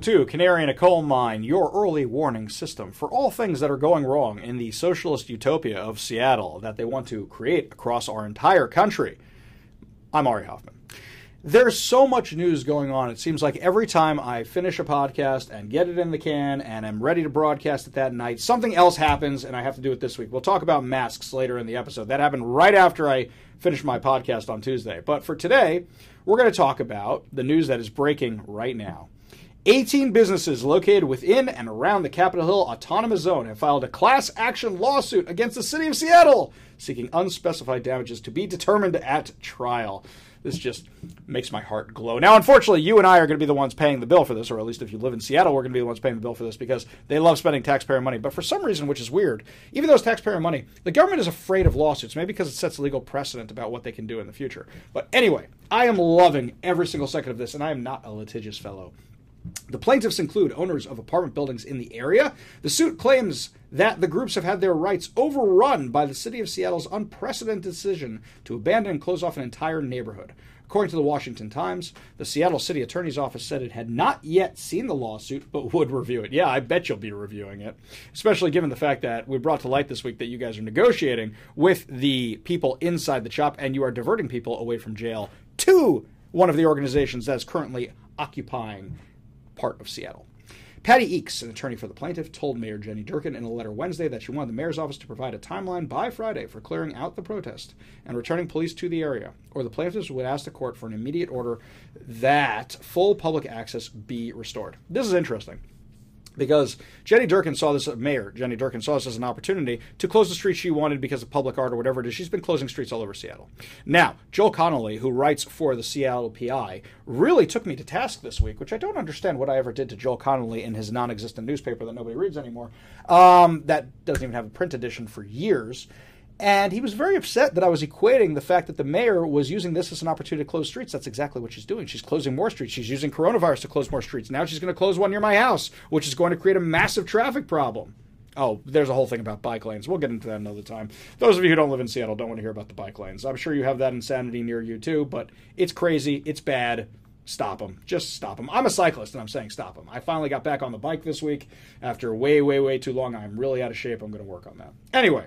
Welcome to Canary in a Coal Mine, your early warning system for all things that are going wrong in the socialist utopia of Seattle that they want to create across our entire country. I'm Ari Hoffman. There's so much news going on. It seems like every time I finish a podcast and get it in the can and I'm ready to broadcast it that night, something else happens and I have to do it this week. We'll talk about masks later in the episode. That happened right after I finished my podcast on Tuesday. But for today, we're going to talk about the news that is breaking right now. 18 businesses located within and around the Capitol Hill Autonomous Zone have filed a class action lawsuit against the city of Seattle, seeking unspecified damages to be determined at trial. This just makes my heart glow. Now, unfortunately, you and I are going to be the ones paying the bill for this, or at least if you live in Seattle, we're going to be the ones paying the bill for this because they love spending taxpayer money. But for some reason, which is weird, even though it's taxpayer money, the government is afraid of lawsuits, maybe because it sets legal precedent about what they can do in the future. But anyway, I am loving every single second of this, and I am not a litigious fellow. The plaintiffs include owners of apartment buildings in the area. The suit claims that the groups have had their rights overrun by the city of Seattle's unprecedented decision to abandon and close off an entire neighborhood. According to the Washington Times, the Seattle City Attorney's Office said it had not yet seen the lawsuit, but would review it. Yeah, I bet you'll be reviewing it, especially given the fact that we brought to light this week that you guys are negotiating with the people inside the CHOP and you are diverting people away from jail to one of the organizations that is currently occupying part of Seattle. Patty Eakes, an attorney for the plaintiff, told Mayor Jenny Durkan in a letter Wednesday that she wanted the mayor's office to provide a timeline by Friday for clearing out the protest and returning police to the area, or the plaintiffs would ask the court for an immediate order that full public access be restored. This is interesting because Jenny Durkan saw this, Mayor Jenny Durkan saw this as an opportunity to close the streets she wanted because of public art or whatever it is. She's been closing streets all over Seattle. Now, Joel Connelly, who writes for the Seattle PI, really took me to task this week, which I don't understand what I ever did to Joel Connelly in his non existent newspaper that nobody reads anymore. Um, that doesn't even have a print edition for years. And he was very upset that I was equating the fact that the mayor was using this as an opportunity to close streets. That's exactly what she's doing. She's closing more streets. She's using coronavirus to close more streets. Now she's going to close one near my house, which is going to create a massive traffic problem. Oh, there's a whole thing about bike lanes. We'll get into that another time. Those of you who don't live in Seattle don't want to hear about the bike lanes. I'm sure you have that insanity near you too, but it's crazy. It's bad. Stop them. Just stop them. I'm a cyclist and I'm saying stop them. I finally got back on the bike this week after way, way, way too long. I'm really out of shape. I'm going to work on that. Anyway,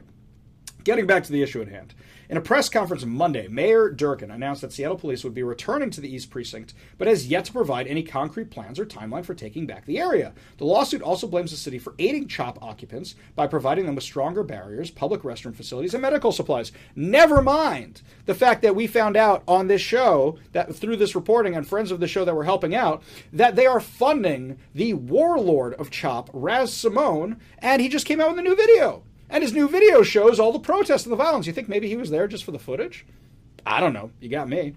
Getting back to the issue at hand. In a press conference Monday, Mayor Durkan announced that Seattle police would be returning to the East Precinct, but has yet to provide any concrete plans or timeline for taking back the area. The lawsuit also blames the city for aiding CHOP occupants by providing them with stronger barriers, public restroom facilities, and medical supplies. Never mind the fact that we found out on this show, that through this reporting and friends of the show that were helping out, that they are funding the warlord of CHOP, Raz Simone, and he just came out with a new video. And his new video shows all the protests and the violence. You think maybe he was there just for the footage? I don't know. You got me.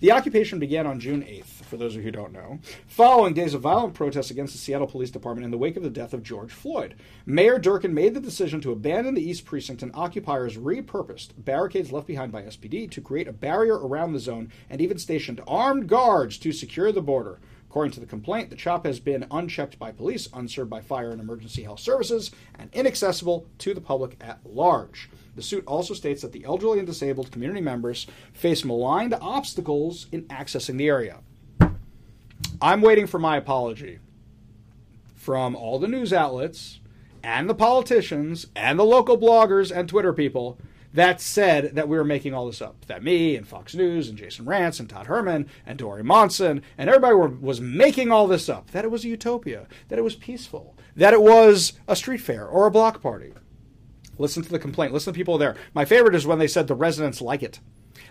The occupation began on June 8th, for those of you who don't know, following days of violent protests against the Seattle Police Department in the wake of the death of George Floyd. Mayor Durkan made the decision to abandon the East Precinct, and occupiers repurposed barricades left behind by SPD to create a barrier around the zone and even stationed armed guards to secure the border. According to the complaint, the CHOP has been unchecked by police, unserved by fire and emergency health services, and inaccessible to the public at large. The suit also states that the elderly and disabled community members face maligned obstacles in accessing the area. I'm waiting for my apology from all the news outlets and the politicians and the local bloggers and Twitter people that said that we were making all this up. That me and Fox News and Jason Rantz and Todd Herman and Dori Monson and everybody were, was making all this up. That it was a utopia. That it was peaceful. That it was a street fair or a block party. Listen to the complaint. Listen to people there. My favorite is when they said the residents like it.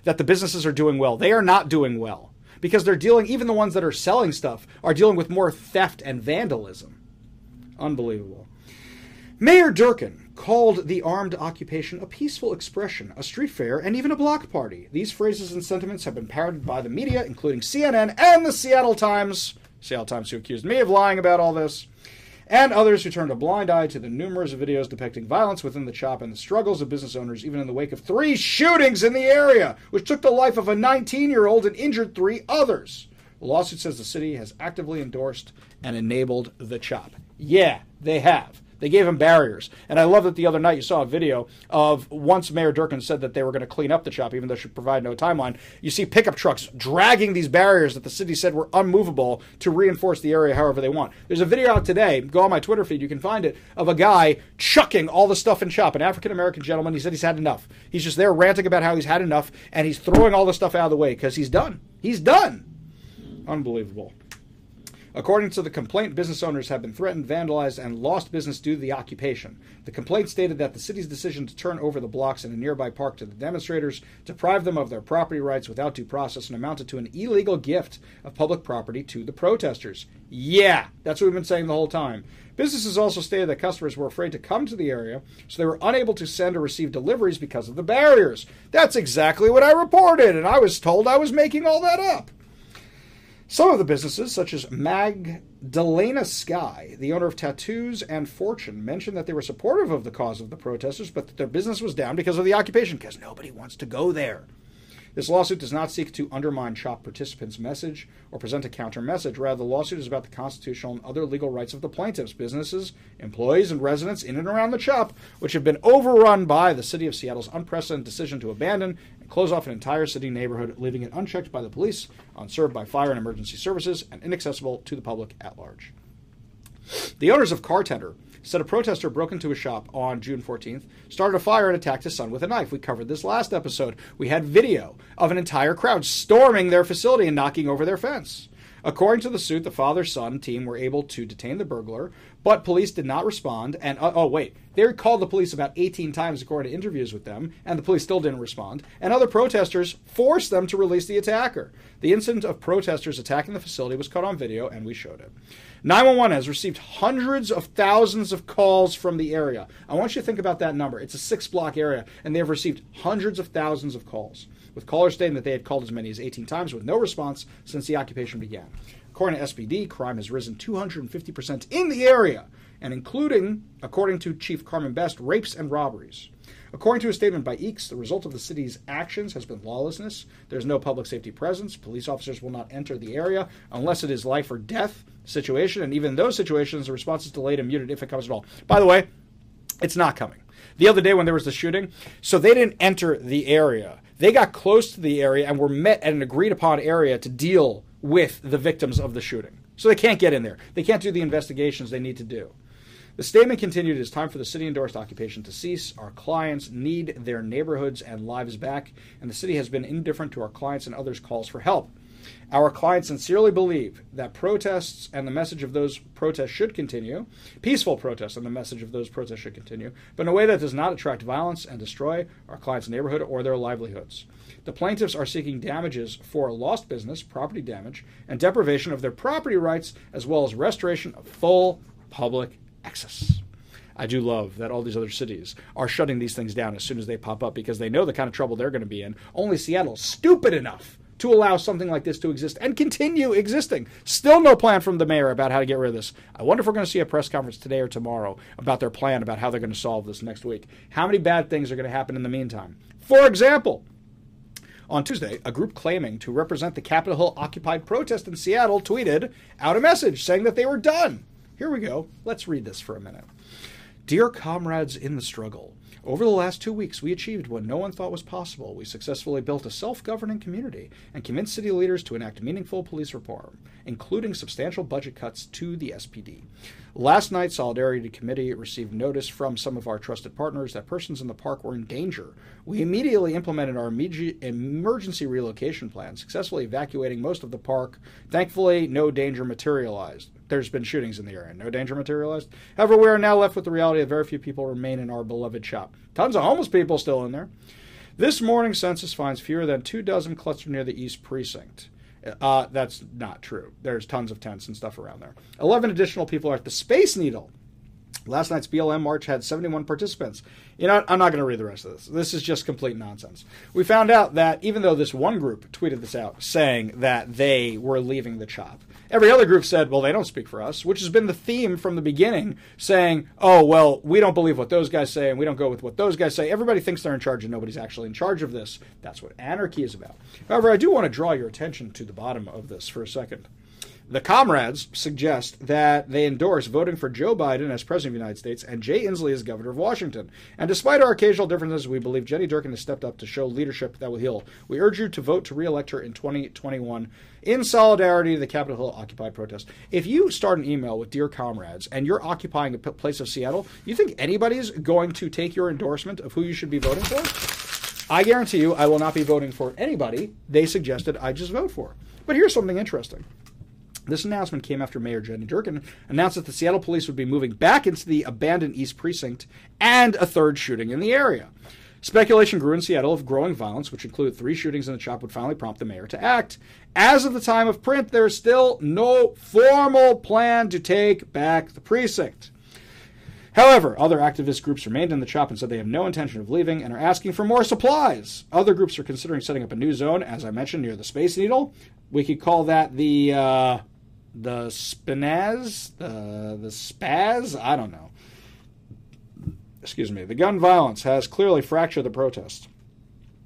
That the businesses are doing well. They are not doing well because they're dealing, even the ones that are selling stuff, are dealing with more theft and vandalism. Unbelievable. Mayor Durkan called the armed occupation a peaceful expression, a street fair, and even a block party. These phrases and sentiments have been parroted by the media, including CNN and the Seattle Times. Seattle Times, who accused me of lying about all this, and others who turned a blind eye to the numerous videos depicting violence within the CHOP and the struggles of business owners, even in the wake of three shootings in the area, which took the life of a 19 year old and injured three others. The lawsuit says the city has actively endorsed and enabled the CHOP. Yeah, they have. They gave him barriers. And I love that the other night you saw a video of once Mayor Durkan said that they were going to clean up the chop, even though she provided no timeline. You see pickup trucks dragging these barriers that the city said were unmovable to reinforce the area however they want. There's a video out today, go on my Twitter feed, you can find it, of a guy chucking all the stuff in chop, an African American gentleman. He said he's had enough. He's just there ranting about how he's had enough, and he's throwing all the stuff out of the way because he's done. He's done. Unbelievable. According to the complaint, business owners have been threatened, vandalized, and lost business due to the occupation. The complaint stated that the city's decision to turn over the blocks in a nearby park to the demonstrators deprived them of their property rights without due process and amounted to an illegal gift of public property to the protesters. Yeah, that's what we've been saying the whole time. Businesses also stated that customers were afraid to come to the area, so they were unable to send or receive deliveries because of the barriers. That's exactly what I reported, and I was told I was making all that up. Some of the businesses, such as Magdalena Sky, the owner of Tattoos and Fortune, mentioned that they were supportive of the cause of the protesters, but that their business was down because of the occupation, because nobody wants to go there. This lawsuit does not seek to undermine CHOP participants' message or present a counter message. Rather, the lawsuit is about the constitutional and other legal rights of the plaintiffs, businesses, employees, and residents in and around the CHOP, which have been overrun by the City of Seattle's unprecedented decision to abandon and close off an entire city neighborhood, leaving it unchecked by the police, unserved by fire and emergency services, and inaccessible to the public at large. The owners of Cartender said a protester broke into a shop on June 14th, started a fire, and attacked his son with a knife. We covered this last episode. We had video of an entire crowd storming their facility and knocking over their fence. According to the suit, the father son team were able to detain the burglar, but police did not respond. And uh, oh, wait, they called the police about 18 times according to interviews with them, and the police still didn't respond. And other protesters forced them to release the attacker. The incident of protesters attacking the facility was caught on video, and we showed it. 911 has received hundreds of thousands of calls from the area. I want you to think about that number. It's a six block area, and they have received hundreds of thousands of calls, with callers stating that they had called as many as 18 times with no response since the occupation began. According to SPD, crime has risen 250% in the area, and including, according to Chief Carmen Best, rapes and robberies. According to a statement by Eakes, the result of the city's actions has been lawlessness. There's no public safety presence. Police officers will not enter the area unless it is life or death situation, and even in those situations, the response is delayed and muted if it comes at all. By the way, it's not coming. The other day when there was the shooting, so they didn't enter the area. They got close to the area and were met at an agreed upon area to deal with the victims of the shooting. So they can't get in there. They can't do the investigations they need to do. The statement continued It is time for the city endorsed occupation to cease. Our clients need their neighborhoods and lives back, and the city has been indifferent to our clients and others' calls for help. Our clients sincerely believe that protests and the message of those protests should continue, peaceful protests and the message of those protests should continue, but in a way that does not attract violence and destroy our clients' neighborhood or their livelihoods. The plaintiffs are seeking damages for lost business, property damage, and deprivation of their property rights, as well as restoration of full public access. I do love that all these other cities are shutting these things down as soon as they pop up because they know the kind of trouble they're going to be in. Only Seattle's stupid enough to allow something like this to exist and continue existing. Still no plan from the mayor about how to get rid of this. I wonder if we're going to see a press conference today or tomorrow about their plan about how they're going to solve this next week. How many bad things are going to happen in the meantime? For example, on Tuesday, a group claiming to represent the Capitol Hill occupied protest in Seattle tweeted out a message saying that they were done. Here we go. Let's read this for a minute. Dear comrades in the struggle, over the last two weeks, we achieved what no one thought was possible. We successfully built a self governing community and convinced city leaders to enact meaningful police reform, including substantial budget cuts to the SPD. Last night, Solidarity Committee received notice from some of our trusted partners that persons in the park were in danger. We immediately implemented our emergency relocation plan, successfully evacuating most of the park. Thankfully, no danger materialized there's been shootings in the area. No danger materialized. However, we are now left with the reality that very few people remain in our beloved CHOP. Tons of homeless people still in there. This morning census finds fewer than two dozen clustered near the East Precinct. Uh, that's not true. There's tons of tents and stuff around there. 11 additional people are at the Space Needle. Last night's BLM march had 71 participants. You know, I'm not going to read the rest of this. This is just complete nonsense. We found out that even though this one group tweeted this out saying that they were leaving the CHOP, Every other group said, well, they don't speak for us, which has been the theme from the beginning, saying, oh, well, we don't believe what those guys say and we don't go with what those guys say. Everybody thinks they're in charge and nobody's actually in charge of this. That's what anarchy is about. However, I do want to draw your attention to the bottom of this for a second. The comrades suggest that they endorse voting for Joe Biden as president of the United States and Jay Inslee as governor of Washington. And despite our occasional differences, we believe Jenny Durkan has stepped up to show leadership that will heal. We urge you to vote to re-elect her in 2021 in solidarity to the Capitol Hill Occupy protest. If you start an email with "Dear comrades" and you're occupying a place of Seattle, you think anybody's going to take your endorsement of who you should be voting for? I guarantee you, I will not be voting for anybody they suggested I just vote for. But here's something interesting. This announcement came after Mayor Jenny Durkan announced that the Seattle police would be moving back into the abandoned East Precinct and a third shooting in the area. Speculation grew in Seattle of growing violence, which included three shootings in the CHOP, would finally prompt the mayor to act. As of the time of print, there is still no formal plan to take back the precinct. However, other activist groups remained in the CHOP and said they have no intention of leaving and are asking for more supplies. Other groups are considering setting up a new zone, as I mentioned, near the Space Needle. We could call that the uh, the spinaz, the the spaz. I don't know. Excuse me. The gun violence has clearly fractured the protest.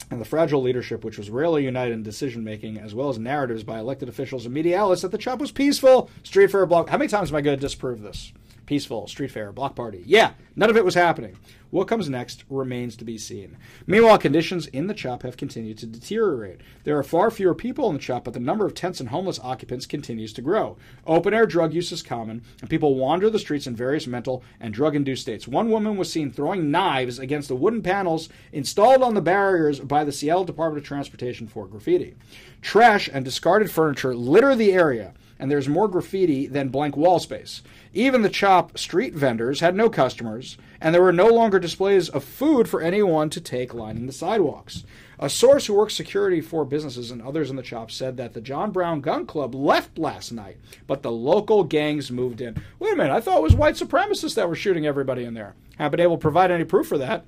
And the fragile leadership, which was rarely united in decision making, as well as narratives by elected officials and media outlets that the CHOP was peaceful, street fair block. How many times am I going to disprove this? Peaceful street fair, block party. Yeah, none of it was happening. What comes next remains to be seen. Meanwhile, conditions in the CHOP have continued to deteriorate. There are far fewer people in the CHOP, but the number of tents and homeless occupants continues to grow. Open air drug use is common, and people wander the streets in various mental and drug induced states. One woman was seen throwing knives against the wooden panels installed on the barriers by the Seattle Department of Transportation for graffiti. Trash and discarded furniture litter the area and there's more graffiti than blank wall space. Even the CHOP street vendors had no customers, and there were no longer displays of food for anyone to take lining the sidewalks. A source who works security for businesses and others in the CHOP said that the John Brown Gun Club left last night, but the local gangs moved in. Wait a minute, I thought it was white supremacists that were shooting everybody in there. Haven't been able to provide any proof for that.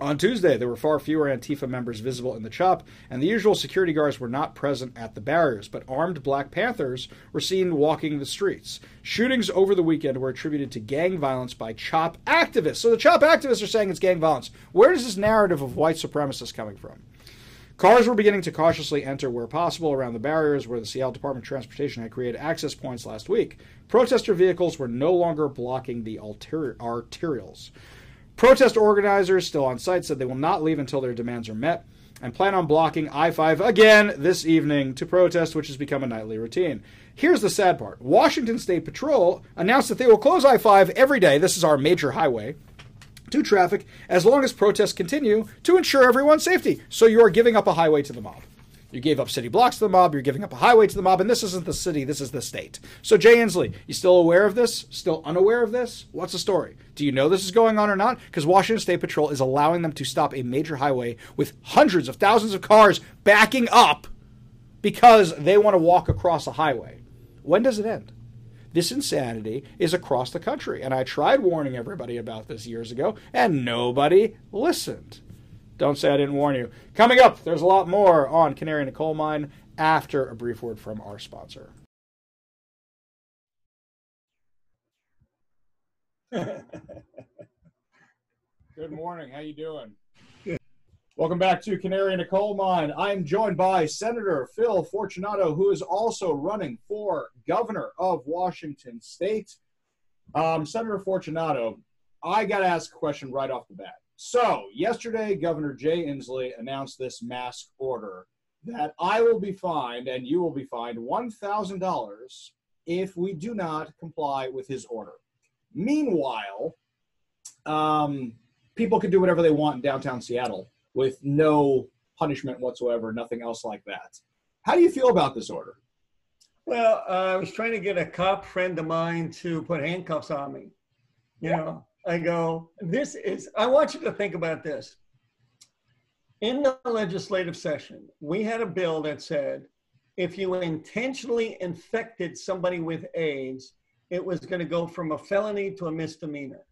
On Tuesday, there were far fewer Antifa members visible in the CHOP, and the usual security guards were not present at the barriers, but armed Black Panthers were seen walking the streets. Shootings over the weekend were attributed to gang violence by CHOP activists. So the CHOP activists are saying it's gang violence. Where is this narrative of white supremacists coming from? Cars were beginning to cautiously enter where possible around the barriers where the Seattle Department of Transportation had created access points last week. Protester vehicles were no longer blocking the arterials. Protest organizers still on site said they will not leave until their demands are met and plan on blocking I 5 again this evening to protest, which has become a nightly routine. Here's the sad part Washington State Patrol announced that they will close I 5 every day. This is our major highway. To traffic as long as protests continue to ensure everyone's safety. So you are giving up a highway to the mob. You gave up city blocks to the mob. You're giving up a highway to the mob, and this isn't the city. This is the state. So Jay Inslee, you still aware of this? Still unaware of this? What's the story? Do you know this is going on or not? Because Washington State Patrol is allowing them to stop a major highway with hundreds of thousands of cars backing up because they want to walk across a highway. When does it end? This insanity is across the country, and I tried warning everybody about this years ago, and nobody listened. Don't say I didn't warn you. Coming up, there's a lot more on Canary in a Coal Mine after a brief word from our sponsor. Good morning. How you doing? Welcome back to Canary in a Coal Mine. I'm joined by Senator Phil Fortunato, who is also running for governor of Washington State. Um, Senator Fortunato, I got to ask a question right off the bat. So, yesterday, Governor Jay Inslee announced this mask order that I will be fined and you will be fined $1,000 if we do not comply with his order. Meanwhile, um, people can do whatever they want in downtown Seattle with no punishment whatsoever, nothing else like that. How do you feel about this order? Well, uh, I was trying to get a cop friend of mine to put handcuffs on me. You know, I go, this is, I want you to think about this. In the legislative session, we had a bill that said if you intentionally infected somebody with AIDS, it was going to go from a felony to a misdemeanor.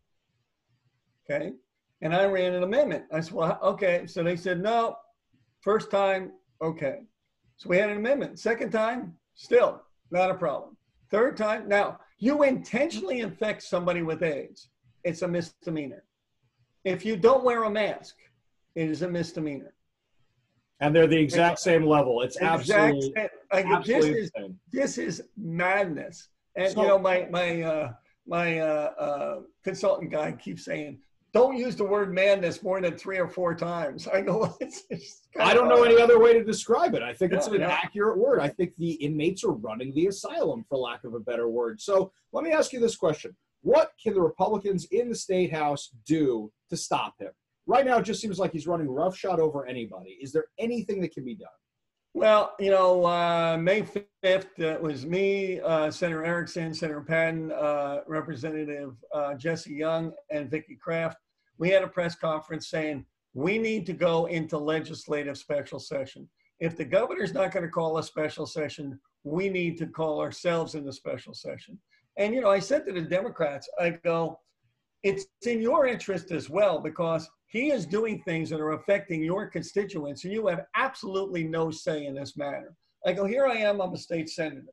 Okay. And I ran an amendment. I said, well, okay. So they said, no, first time, okay. So we had an amendment. Second time, still not a problem. Third time, now you intentionally infect somebody with AIDS it's a misdemeanor. If you don't wear a mask, it is a misdemeanor. And they're the exact same level. It's absolutely, Exact- like, absolutely this is this is madness. And So- you know, my my uh, my uh, uh, consultant guy keeps saying, "Don't use the word madness more than three or four times." I go, it's, it's I don't know any other way to describe it. I think it's an accurate word. I think the inmates are running the asylum, for lack of a better word. So let me ask you this question What can the Republicans in the state house do to stop him? Right now, it just seems like he's running roughshod over anybody. Is there anything that can be done? Well, you know, uh, May 5th, uh, it was me, uh, Senator Ericksen, Senator Padden, uh, Representative uh, Jesse Young, and Vicki Kraft. We had a press conference saying we need to go into legislative special session. If the governor's not going to call a special session, we need to call ourselves into special session. And, you know, I said to the Democrats, I go, it's in your interest as well because he is doing things that are affecting your constituents and you have absolutely no say in this matter. I go, here I am, I'm a state senator.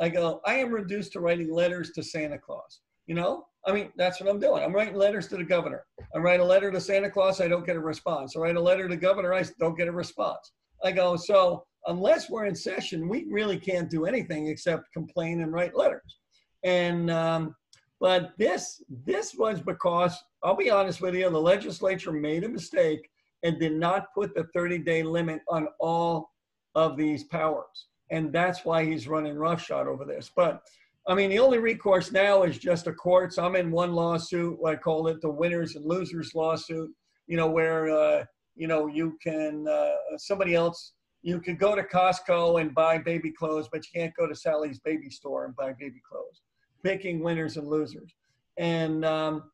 I go, I am reduced to writing letters to Santa Claus. You know, I mean, that's what I'm doing. I'm writing letters to the governor. I write a letter to Santa Claus, I don't get a response. I write a letter to the governor, I don't get a response. I go, so unless we're in session, we really can't do anything except complain and write letters. And um, but this this was because I'll be honest with you, the legislature made a mistake and did not put the 30-day limit on all of these powers. And that's why he's running roughshod over this. But I mean, the only recourse now is just a courts. I'm in one lawsuit. I call it the winners and losers lawsuit. You know, where uh, you know you can uh, somebody else you could go to Costco and buy baby clothes, but you can't go to Sally's baby store and buy baby clothes. Picking winners and losers. And um,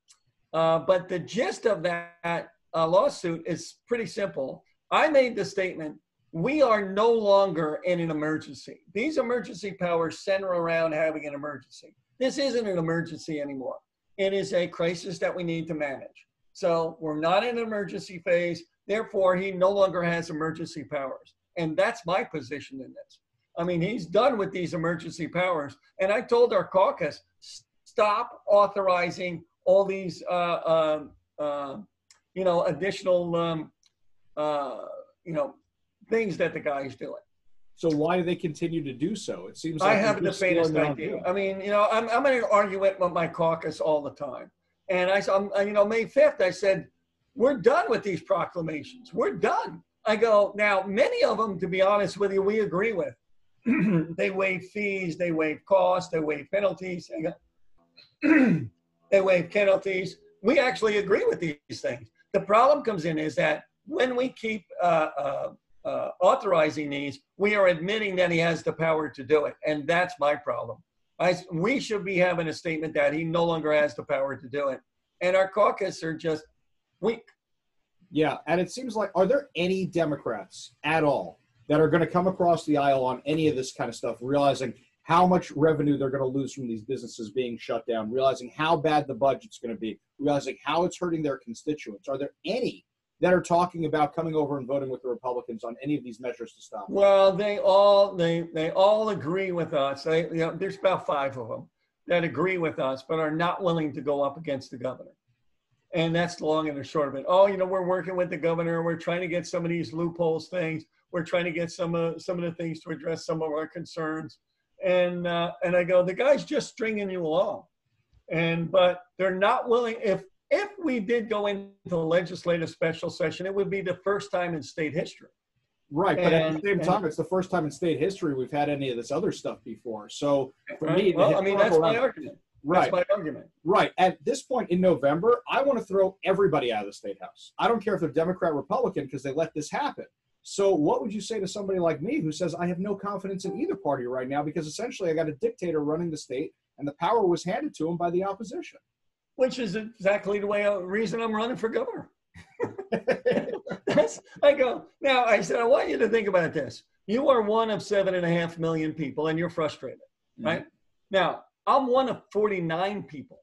uh, but the gist of that uh, lawsuit is pretty simple. I made the statement: we are no longer in an emergency. These emergency powers center around having an emergency. This isn't an emergency anymore. It is a crisis that we need to manage. So we're not in an emergency phase. Therefore, he no longer has emergency powers. And that's my position in this. I mean, he's done with these emergency powers. And I told our caucus, stop authorizing all these, uh, um, uh, you know, additional, um, uh, you know, things that the guy's doing. So why do they continue to do so? It seems I haven't the faintest idea. I mean, you know, I'm, I'm in an argument with my caucus all the time. And I, am you know, May 5th, I said, we're done with these proclamations. We're done. I go, now, many of them, to be honest with you, we agree with. they waive fees, they waive costs, they waive penalties. They waive penalties. We actually agree with these things. The problem comes in is that when we keep uh, uh, uh, authorizing these, we are admitting that he has the power to do it, and that's my problem. I, we should be having a statement that he no longer has the power to do it, and our caucus are just weak. Yeah, and it seems like are there any Democrats at all that are going to come across the aisle on any of this kind of stuff, realizing how much revenue they're going to lose from these businesses being shut down, realizing how bad the budget's going to be, realizing how it's hurting their constituents? Are there any that are talking about coming over and voting with the Republicans on any of these measures to stop? Well, they all they they all agree with us. They, you know, there's about five of them that agree with us, but are not willing to go up against the governor. And that's the long and the short of it. Oh, you know, we're working with the governor. We're trying to get some of these loopholes things. We're trying to get some of some of the things to address some of our concerns. And uh, and I go, the guy's just stringing you along. And but they're not willing. If if we did go into legislative special session, it would be the first time in state history. Right, but at the same and- time, it's the first time in state history we've had any of this other stuff before. So for Right? me, well, I mean, that's my argument. right, That's my argument. Right. At this point in November, I want to throw everybody out of the state house. I don't care if they're Democrat, Republican, because they let this happen. So, what would you say to somebody like me who says, I have no confidence in either party right now because essentially I got a dictator running the state and the power was handed to him by the opposition? Which is exactly the way uh, reason I'm running for governor. That's, I go now. I said I want you to think about this. You are one of seven and a half million people, and you're frustrated, right? Now I'm one of 49 people.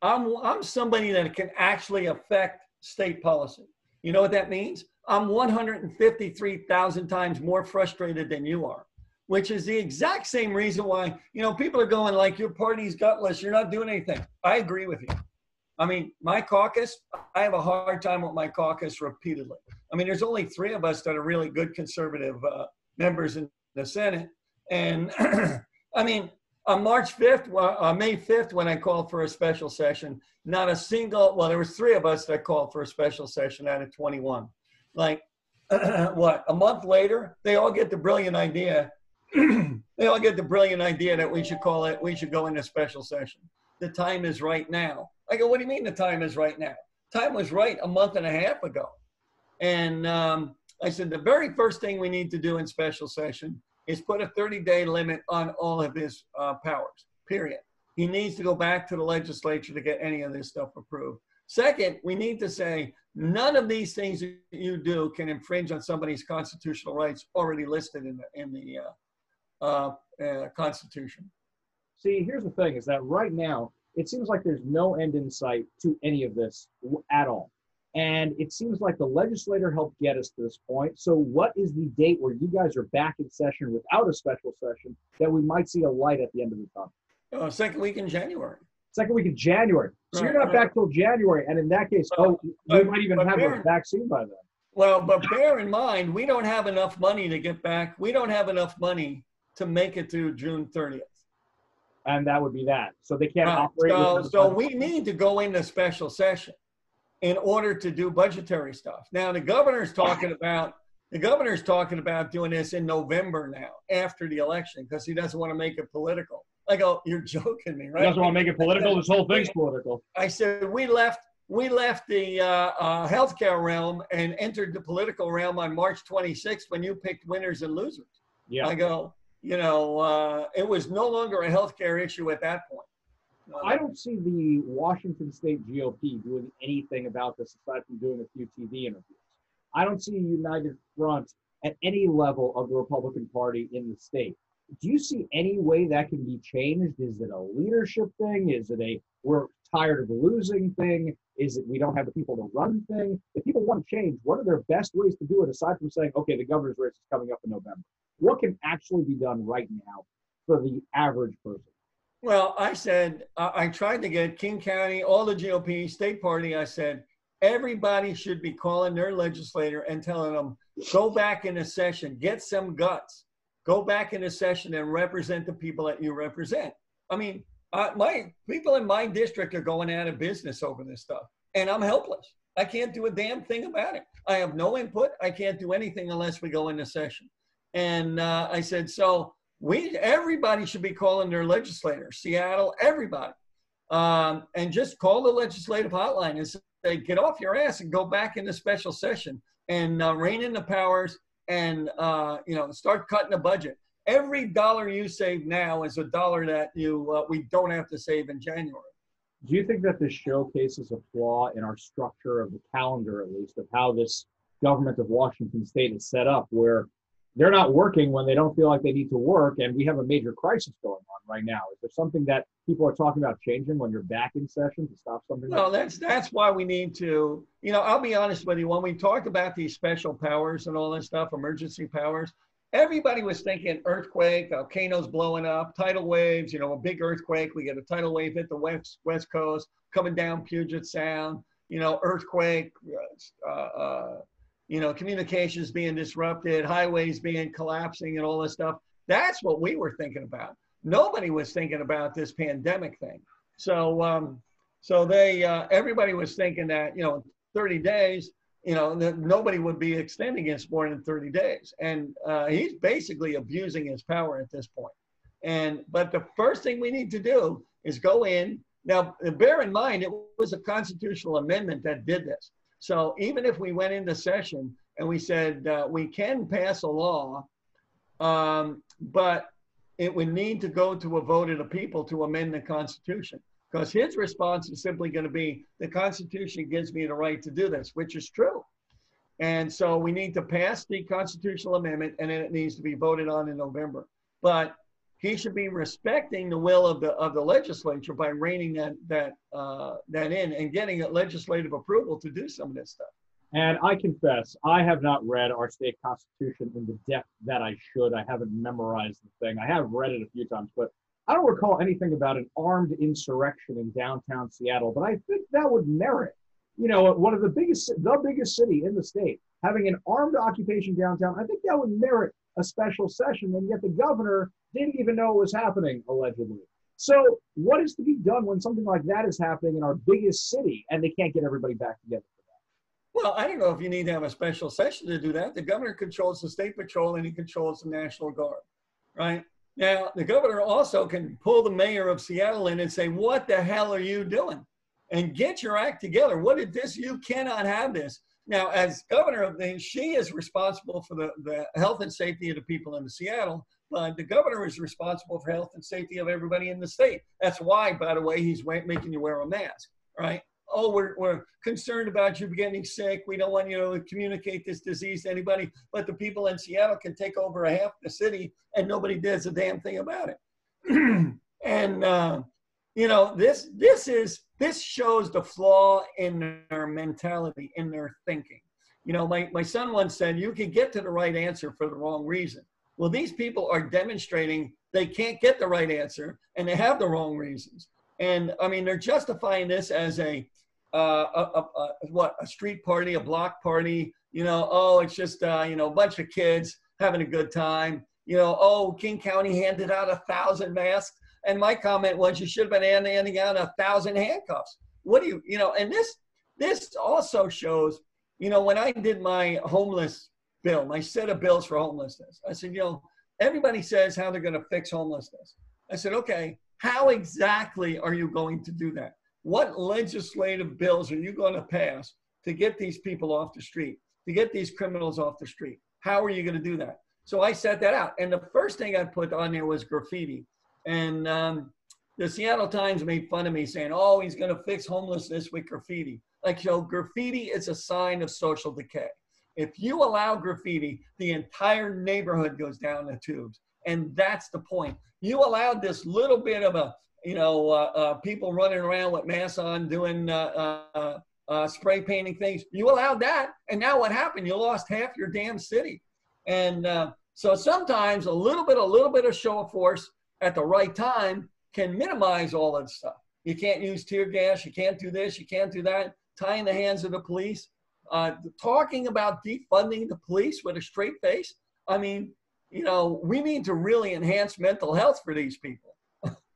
I'm I'm somebody that can actually affect state policy. You know what that means? I'm 153,000 times more frustrated than you are, which is the exact same reason why, you know, people are going like, your party's gutless, you're not doing anything. I agree with you. I mean, my caucus, I have a hard time with my caucus repeatedly. I mean, there's only three of us that are really good conservative uh, members in the Senate. And I mean, on March 5th, well, on May 5th, when I called for a special session, not a single, well, there was three of us that called for a special session out of 21. Like, what, a month later, they all get the brilliant idea. they all get the brilliant idea that we should call it, we should go into special session. The time is right now. I go, what do you mean the time is right now? Time was right a month and a half ago. And um, I said, the very first thing we need to do in special session is put a 30 day limit on all of his uh, powers, period. He needs to go back to the legislature to get any of this stuff approved. Second, we need to say none of these things that you do can infringe on somebody's constitutional rights already listed in the, in the uh, uh, uh Constitution. See, here's the thing is that right now, it seems like there's no end in sight to any of this at all. And it seems like the legislator helped get us to this point. So, what is the date where you guys are back in session without a special session that we might see a light at the end of the tunnel? Uh, second week in January. Second week in January. So right, you're not right. back till January, and in that case, oh, we might even have bear, a vaccine by then. Well, but bear in mind, we don't have enough money to get back. We don't have enough money to make it to June 30th. And that would be that. So they can't right. operate. So, so we need to go into special session in order to do budgetary stuff. Now the governor's talking about the governor's talking about doing this in November now, after the election, because he doesn't want to make it political. I go, you're joking me, right? He doesn't want to make it political. This whole thing's political. I said we left we left the uh, uh, healthcare realm and entered the political realm on March 26th when you picked winners and losers. Yeah. I go, you know, uh, it was no longer a healthcare issue at that point. I don't see the Washington State GOP doing anything about this aside from doing a few TV interviews. I don't see a united front at any level of the Republican Party in the state. Do you see any way that can be changed? Is it a leadership thing? Is it a we're tired of losing thing? Is it we don't have the people to run thing? If people want to change, what are their best ways to do it aside from saying, okay, the governor's race is coming up in November? What can actually be done right now for the average person? Well, I said, I tried to get King County, all the GOP, state party, I said, everybody should be calling their legislator and telling them, go back in a session, get some guts, go back in a session and represent the people that you represent. I mean, my people in my district are going out of business over this stuff, and I'm helpless. I can't do a damn thing about it. I have no input. I can't do anything unless we go into session. And uh, I said, so we everybody should be calling their legislator, Seattle, everybody, um, and just call the legislative hotline and say, get off your ass and go back into special session and uh, rein in the powers and uh, you know start cutting the budget. Every dollar you save now is a dollar that you uh, we don't have to save in January. Do you think that this showcases a flaw in our structure of the calendar, at least, of how this government of Washington State is set up, where they're not working when they don't feel like they need to work and we have a major crisis going on right now. Is there something that people are talking about changing when you're back in session to stop something no like that's that's why we need to you know i'll be honest with you when we talked about these special powers and all this stuff emergency powers everybody was thinking earthquake volcanoes blowing up tidal waves you know a big earthquake we get a tidal wave hit the west west coast coming down puget sound you know earthquake uh, uh, you know, communications being disrupted, highways being collapsing, and all this stuff. That's what we were thinking about. Nobody was thinking about this pandemic thing. So, um, so they, uh, everybody was thinking that, you know, 30 days, you know, nobody would be extending it more than 30 days. And uh, he's basically abusing his power at this point. And, but the first thing we need to do is go in. Now, bear in mind, it was a constitutional amendment that did this. So even if we went into session and we said uh, we can pass a law, um, but it would need to go to a vote of the people to amend the Constitution. Because his response is simply going to be the Constitution gives me the right to do this, which is true. And so we need to pass the constitutional amendment and then it needs to be voted on in November. But he should be respecting the will of the of the legislature by reining that that uh, that in and getting legislative approval to do some of this stuff. And I confess, I have not read our state constitution in the depth that I should. I haven't memorized the thing. I have read it a few times, but I don't recall anything about an armed insurrection in downtown Seattle. But I think that would merit, you know, one of the biggest, the biggest city in the state having an armed occupation downtown, I think that would merit a special session. And yet the governor didn't even know it was happening, allegedly. So, what is to be done when something like that is happening in our biggest city and they can't get everybody back together? Well, I don't know if you need to have a special session to do that. The governor controls the state patrol and he controls the National Guard, right? Now, the governor also can pull the mayor of Seattle in and say, What the hell are you doing? And get your act together. What did this? You cannot have this. Now, as governor of the, she is responsible for the, the health and safety of the people in Seattle, but the governor is responsible for health and safety of everybody in the state. That's why, by the way, he's making you wear a mask, right? oh, we're, we're concerned about you getting sick. We don't want you to communicate this disease to anybody. But the people in Seattle can take over a half the city and nobody does a damn thing about it. and, uh, you know, this, this is, this shows the flaw in their mentality, in their thinking. You know, my, my son once said, you can get to the right answer for the wrong reason. Well, these people are demonstrating they can't get the right answer and they have the wrong reasons. And I mean, they're justifying this as a, uh, a, a, a, what a street party, a block party. You know, oh, it's just uh, you know a bunch of kids having a good time. You know, oh, King County handed out a thousand masks, and my comment was you should have been handing out a thousand handcuffs. What do you, you know? And this this also shows, you know, when I did my homeless bill, my set of bills for homelessness, I said, you know, everybody says how they're going to fix homelessness. I said, okay, how exactly are you going to do that? What legislative bills are you going to pass to get these people off the street, to get these criminals off the street? How are you going to do that? So I set that out. And the first thing I put on there was graffiti. And um, the Seattle Times made fun of me saying, oh, he's going to fix homelessness with graffiti. Like, you know, graffiti is a sign of social decay. If you allow graffiti, the entire neighborhood goes down the tubes. And that's the point. You allowed this little bit of a, you know, uh, uh, people running around with masks on doing uh, uh, uh, spray painting things. You allowed that. And now what happened? You lost half your damn city. And uh, so sometimes a little bit, a little bit of show of force at the right time can minimize all that stuff. You can't use tear gas. You can't do this. You can't do that. Tying the hands of the police. Uh, talking about defunding the police with a straight face. I mean, you know, we need to really enhance mental health for these people.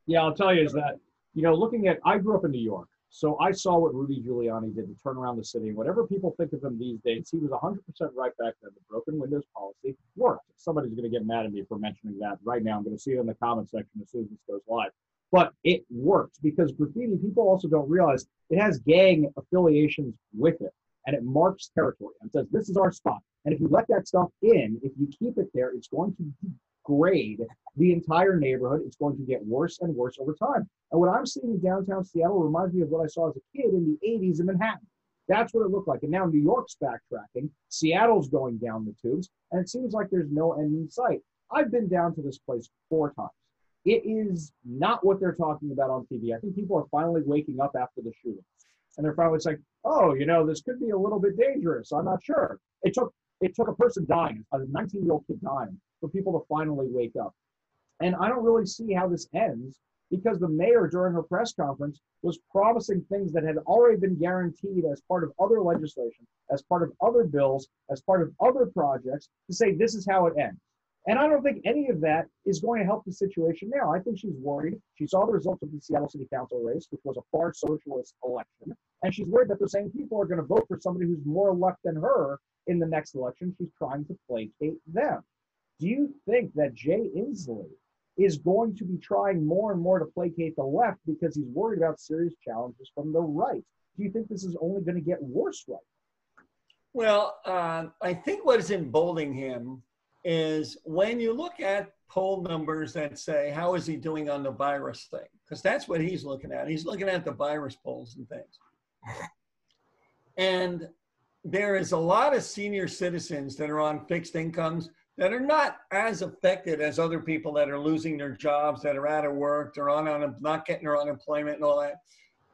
yeah, I'll tell you is that, you know, looking at, I grew up in New York. So I saw what Rudy Giuliani did to turn around the city. Whatever people think of him these days, he was 100% right back then. The broken windows policy worked. Somebody's going to get mad at me for mentioning that right now. I'm going to see it in the comment section as soon as this goes live. But it worked because graffiti, people also don't realize it has gang affiliations with it and it marks territory and says, this is our spot. And if you let that stuff in, if you keep it there, it's going to degrade the entire neighborhood. It's going to get worse and worse over time. And what I'm seeing in downtown Seattle reminds me of what I saw as a kid in the 80s in Manhattan. That's what it looked like. And now New York's backtracking. Seattle's going down the tubes. And it seems like there's no end in sight. I've been down to this place four times. It is not what they're talking about on TV. I think people are finally waking up after the shootings. And they're finally saying, oh, you know, this could be a little bit dangerous. I'm not sure. It took it took a person dying, a 19 year old kid dying, for people to finally wake up. And I don't really see how this ends because the mayor during her press conference was promising things that had already been guaranteed as part of other legislation, as part of other bills, as part of other projects to say this is how it ends. And I don't think any of that is going to help the situation now. I think she's worried. She saw the results of the Seattle City Council race, which was a far socialist election. And she's worried that the same people are going to vote for somebody who's more left than her in the next election. She's trying to placate them. Do you think that Jay Inslee is going to be trying more and more to placate the left because he's worried about serious challenges from the right? Do you think this is only going to get worse right Well, uh, I think what is emboldening him is when you look at poll numbers that say, how is he doing on the virus thing? Because that's what he's looking at. He's looking at the virus polls and things. And there is a lot of senior citizens that are on fixed incomes that are not as affected as other people that are losing their jobs, that are out of work, they're on, on not getting their unemployment and all that.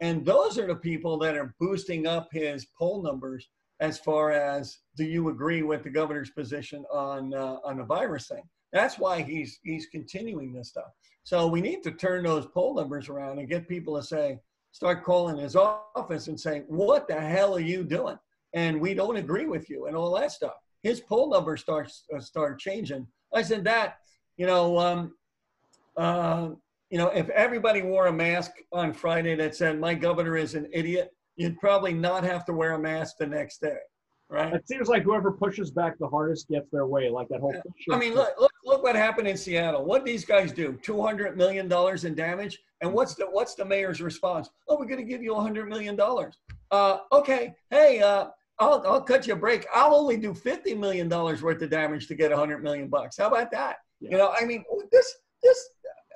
And those are the people that are boosting up his poll numbers as far as do you agree with the governor's position on uh, on the virus thing? That's why he's he's continuing this stuff. So we need to turn those poll numbers around and get people to say, start calling his office and saying, "What the hell are you doing?" and we don't agree with you and all that stuff. His poll numbers start uh, start changing. I said that, you know, um, uh, you know, if everybody wore a mask on Friday that said my governor is an idiot, you'd probably not have to wear a mask the next day, right? It seems like whoever pushes back the hardest gets their way, like that whole. I mean, look, look, look what happened in Seattle. What these guys do? Two hundred million dollars in damage, and what's the what's the mayor's response? Oh, we're going to give you a hundred million dollars. Uh, okay, hey, uh, I'll I'll cut you a break. I'll only do fifty million dollars worth of damage to get a hundred million bucks. How about that? Yeah. You know, I mean, this this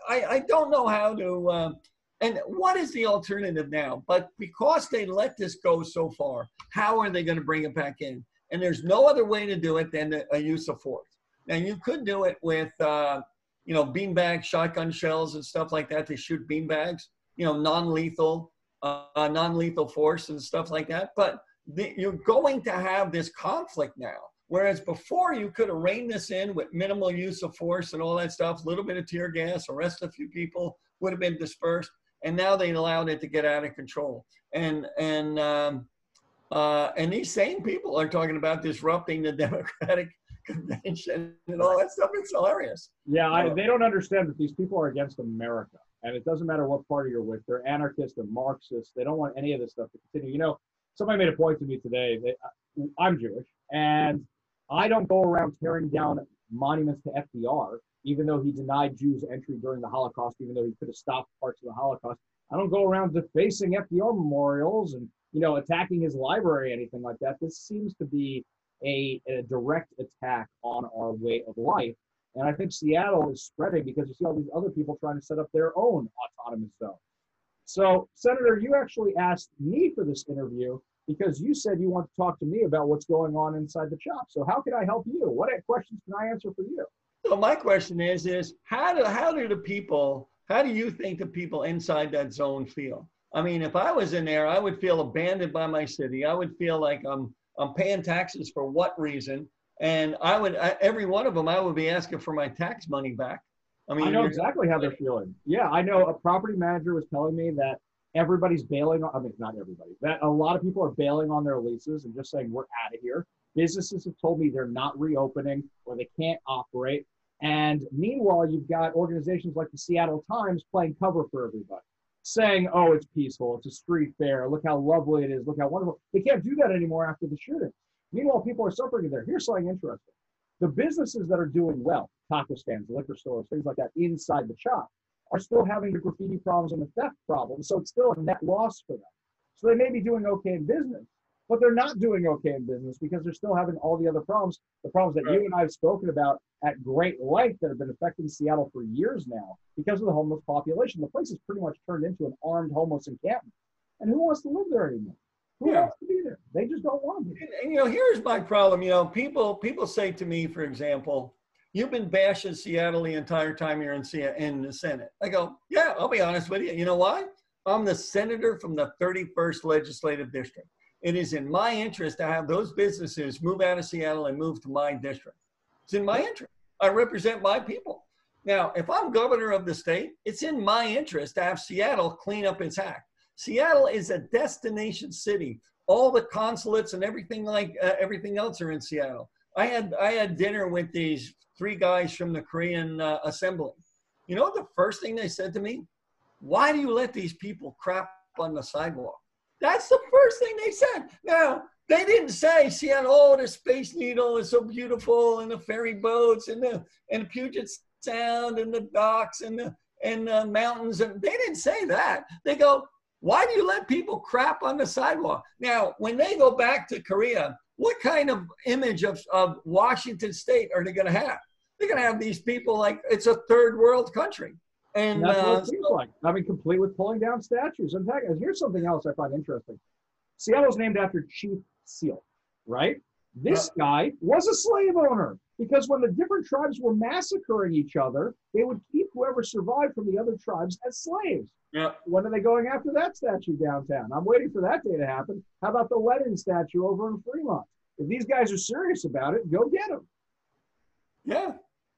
I I don't know how to. Uh, and what is the alternative now? But because they let this go so far, how are they going to bring it back in? And there's no other way to do it than a use of force. Now you could do it with, uh, you know, beanbag shotgun shells and stuff like that to shoot beanbags. You know, non-lethal, uh, non-lethal force and stuff like that. But the, you're going to have this conflict now. Whereas before you could have reined this in with minimal use of force and all that stuff, a little bit of tear gas, arrest a few people, would have been dispersed and now they allowed it to get out of control. And and um, uh, and these same people are talking about disrupting the Democratic convention and all that stuff. It's hilarious. Yeah, I, they don't understand that these people are against America, and it doesn't matter what party you're with. They're anarchists and Marxists. They don't want any of this stuff to continue. You know, somebody made a point to me today. Uh, I'm Jewish, and I don't go around tearing down monuments to FDR even though he denied Jews entry during the Holocaust, even though he could have stopped parts of the Holocaust. I don't go around defacing FDR memorials and you know attacking his library or anything like that. This seems to be a, a direct attack on our way of life. And I think Seattle is spreading because you see all these other people trying to set up their own autonomous zone. So, Senator, you actually asked me for this interview because you said you want to talk to me about what's going on inside the CHOP. So, how can I help you? What questions can I answer for you? So my question is, is how do how do the people, how do you think the people inside that zone feel? I mean, if I was in there, I would feel abandoned by my city. I would feel like I'm I'm paying taxes for what reason? And I would I, every one of them, I would be asking for my tax money back. I mean, I know exactly how they're feeling. Yeah, I know a property manager was telling me that everybody's bailing on, I mean, not everybody, that a lot of people are bailing on their leases and just saying, we're out of here. Businesses have told me they're not reopening or they can't operate. And meanwhile, you've got organizations like the Seattle Times playing cover for everybody, saying, oh, it's peaceful, it's a street fair, look how lovely it is, look how wonderful. They can't do that anymore after the shooting. Meanwhile, people are suffering there. Here's something interesting. The businesses that are doing well, taco stands, liquor stores, things like that, inside the CHOP, are still having the graffiti problems and the theft problems. So it's still a net loss for them. So they may be doing okay in business, but they're not doing okay in business because they're still having all the other problems, the problems that right. you and I have spoken about at great length that have been affecting Seattle for years now because of the homeless population. The place has pretty much turned into an armed homeless encampment. And who wants to live there anymore? Who yeah. wants to be there? They just don't want to be. And, and, you know, here's my problem. You know, people people say to me, for example, you've been bashing Seattle the entire time you're in, in the Senate. I go, yeah, I'll be honest with you. You know why? I'm the senator from the 31st legislative district. It is in my interest to have those businesses move out of Seattle and move to my district. It's in my interest. I represent my people. Now, if I'm governor of the state, it's in my interest to have Seattle clean up its act. Seattle is a destination city. All the consulates and everything like uh, everything else are in Seattle. I had I had dinner with these three guys from the Korean uh, assembly. You know the first thing they said to me? Why do you let these people crap on the sidewalk? That's the first thing they said. Now, they didn't say Seattle, oh, the Space Needle is so beautiful, and the ferry boats, and the and Puget Sound, and the docks, and the and the mountains, and they didn't say that. They go, why do you let people crap on the sidewalk? Now, when they go back to Korea, what kind of image of, of Washington State are they going to have? They're going to have these people like it's a third world country. And, that's uh, what it seems so, like. I mean, complete with pulling down statues. In fact, here's something else I find interesting. Seattle's named after Chief Sealth, right? This yeah. guy was a slave owner because when the different tribes were massacring each other, they would keep whoever survived from the other tribes as slaves. Yeah. When are they going after that statue downtown? I'm waiting for that day to happen. How about the Lenin statue over in Fremont? If these guys are serious about it, go get them. Yeah.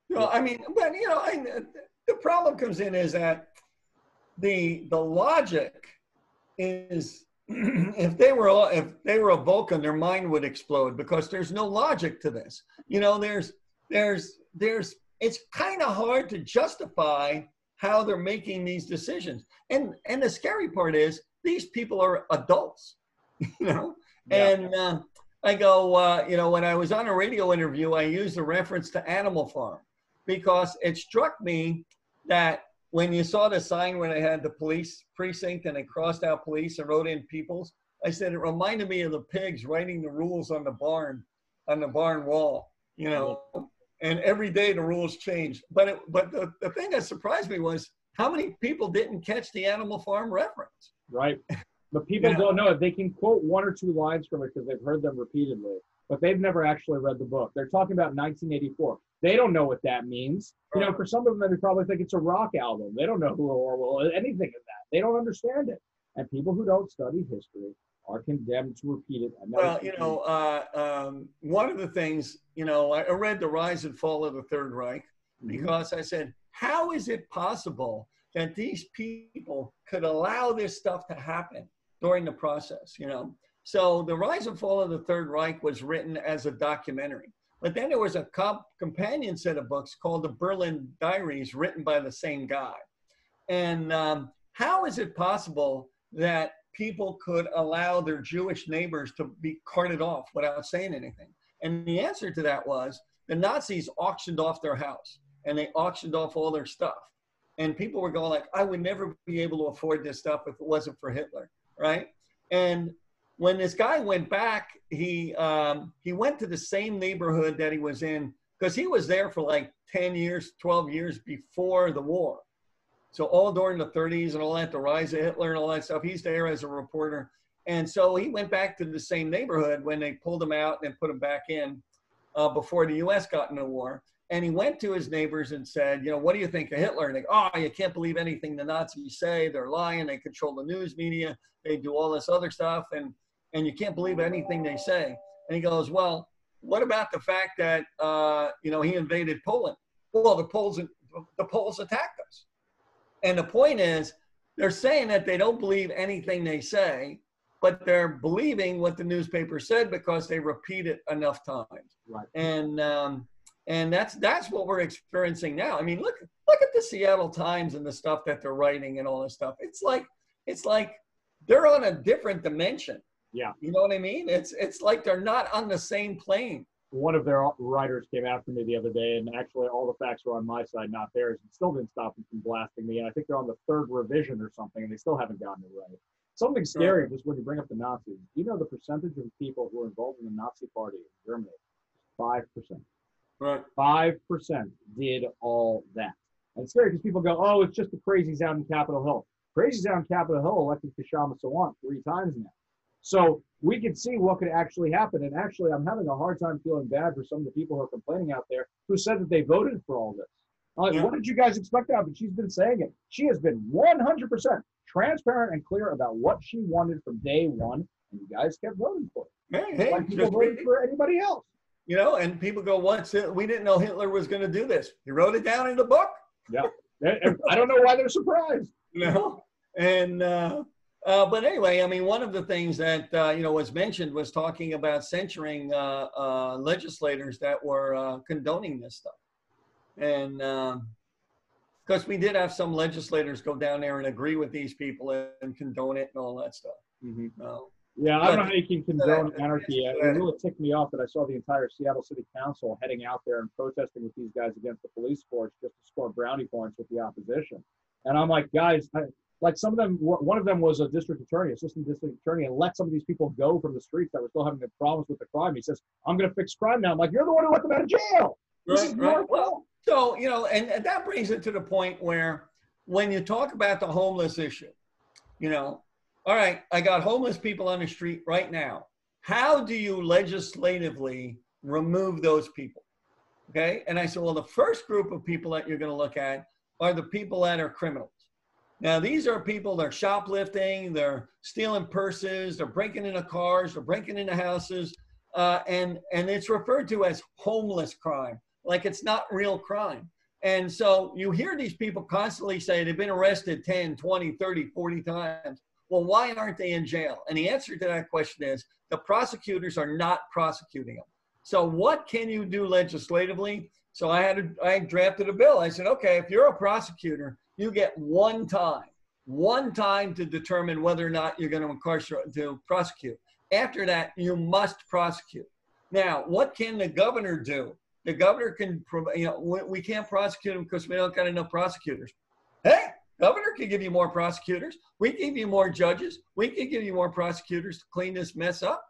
Well, I mean, but you know, I, the problem comes in is that the the logic is if they were all, if they were a Vulcan, their mind would explode because there's no logic to this. You know, there's there's there's it's kind of hard to justify how they're making these decisions. And and the scary part is these people are adults, you know. Yeah. And uh, I go, uh, you know, when I was on a radio interview, I used a reference to Animal Farm because it struck me that when you saw the sign where they had the police precinct and they crossed out police and wrote in peoples, I said it reminded me of the pigs writing the rules on the barn, on the barn wall, you know. And every day the rules change. But it, but the, the thing that surprised me was how many people didn't catch the Animal Farm reference. Right. But people don't know it. They can quote one or two lines from it because they've heard them repeatedly, but they've never actually read the book. They're talking about 1984. They don't know what that means. You know, for some of them, they probably think it's a rock album. They don't know who Orwell is, anything of that. They don't understand it. And people who don't study history are condemned to repeat it. well, you know, uh, um, one of the things, you know, I read The Rise and Fall of the Third Reich mm-hmm. because I said, how is it possible that these people could allow this stuff to happen during the process, you know? So The Rise and Fall of the Third Reich was written as a documentary. But then there was a comp- companion set of books called the Berlin Diaries, written by the same guy. And um, how is it possible that people could allow their Jewish neighbors to be carted off without saying anything? And the answer to that was the Nazis auctioned off their house and they auctioned off all their stuff. And people were going like, I would never be able to afford this stuff if it wasn't for Hitler, right? And when this guy went back, he um, he went to the same neighborhood that he was in because he was there for like 10 years, 12 years before the war. So all during the 30s and all that, the rise of Hitler and all that stuff, he's there as a reporter. And so he went back to the same neighborhood when they pulled him out and put him back in uh, before the U.S. got in the war. And he went to his neighbors and said, you know, what do you think of Hitler? And they oh, you can't believe anything the Nazis say. They're lying. They control the news media. They do all this other stuff. And and you can't believe anything they say. And he goes, well, what about the fact that uh, you know he invaded Poland? Well, the Poles the Poles attacked us, and the point is they're saying that they don't believe anything they say, but they're believing what the newspaper said because they repeat it enough times. Right. And um, and that's that's what we're experiencing now. I mean, look look at the Seattle Times and the stuff that they're writing and all this stuff. It's like it's like they're on a different dimension. Yeah. You know what I mean? It's it's like they're not on the same plane. One of their writers came after me the other day, and actually all the facts were on my side, not theirs, and still didn't stop them from blasting me. And I think they're on the third revision or something, and they still haven't gotten it right. Something scary was when you bring up the Nazis. You know the percentage of people who were involved in the Nazi Party in Germany? Five percent. Right. Five percent did all that. And it's scary because people go, "Oh, it's just the crazies out in Capitol Hill." Crazies out in Capitol Hill elected Kshama Sawant three times now. So we can see what could actually happen. And actually, I'm having a hard time feeling bad for some of the people who are complaining out there who said that they voted for all this. Uh, yeah. What did you guys expect out of it? She's been saying it. She has been 100% transparent and clear about what she wanted from day one, and you guys kept voting for it. Hey, hey, like people voted for anybody else. You know, and people go, "What's it? We didn't know Hitler was going to do this. He wrote it down in the book." Yeah, I don't know why they're surprised. No, and uh, uh, but anyway, I mean, one of the things that uh, you know was mentioned was talking about censuring uh, uh legislators that were uh, condoning this stuff, and because um, we did have some legislators go down there and agree with these people and condone it and all that stuff. Mm-hmm. yeah, I don't know how you can condone anarchy. It really ticked me off that I saw the entire Seattle City Council heading out there and protesting with these guys against the police force just to score brownie points with the opposition. And I'm like, guys, I, like some of them, one of them was a district attorney, assistant district attorney, and let some of these people go from the streets that were still having problems with the crime. He says, "I'm going to fix crime now." I'm like, "You're the one who let them out of jail." This right, right. Well, so you know, and, and that brings it to the point where when you talk about the homeless issue, you know, all right, I got homeless people on the street right now. How do you legislatively remove those people? Okay, and I said, well, the first group of people that you're going to look at are the people that are criminals now, these are people, they're shoplifting, they're stealing purses, they're breaking into cars, they're breaking into houses, uh, and, and it's referred to as homeless crime, like it's not real crime. And so you hear these people constantly say they've been arrested 10, 20, 30, 40 times. well, why aren't they in jail? And the answer to that question is the prosecutors are not prosecuting them. So what can you do legislatively? So I had a, I drafted a bill. I said, okay, if you're a prosecutor, you get one time, one time to determine whether or not you're going to incarcerate to prosecute. After that, you must prosecute. Now, what can the governor do? The governor can, you know, we can't prosecute them because we don't got enough prosecutors. Hey, governor can give you more prosecutors. We can give you more judges. We can give you more prosecutors to clean this mess up.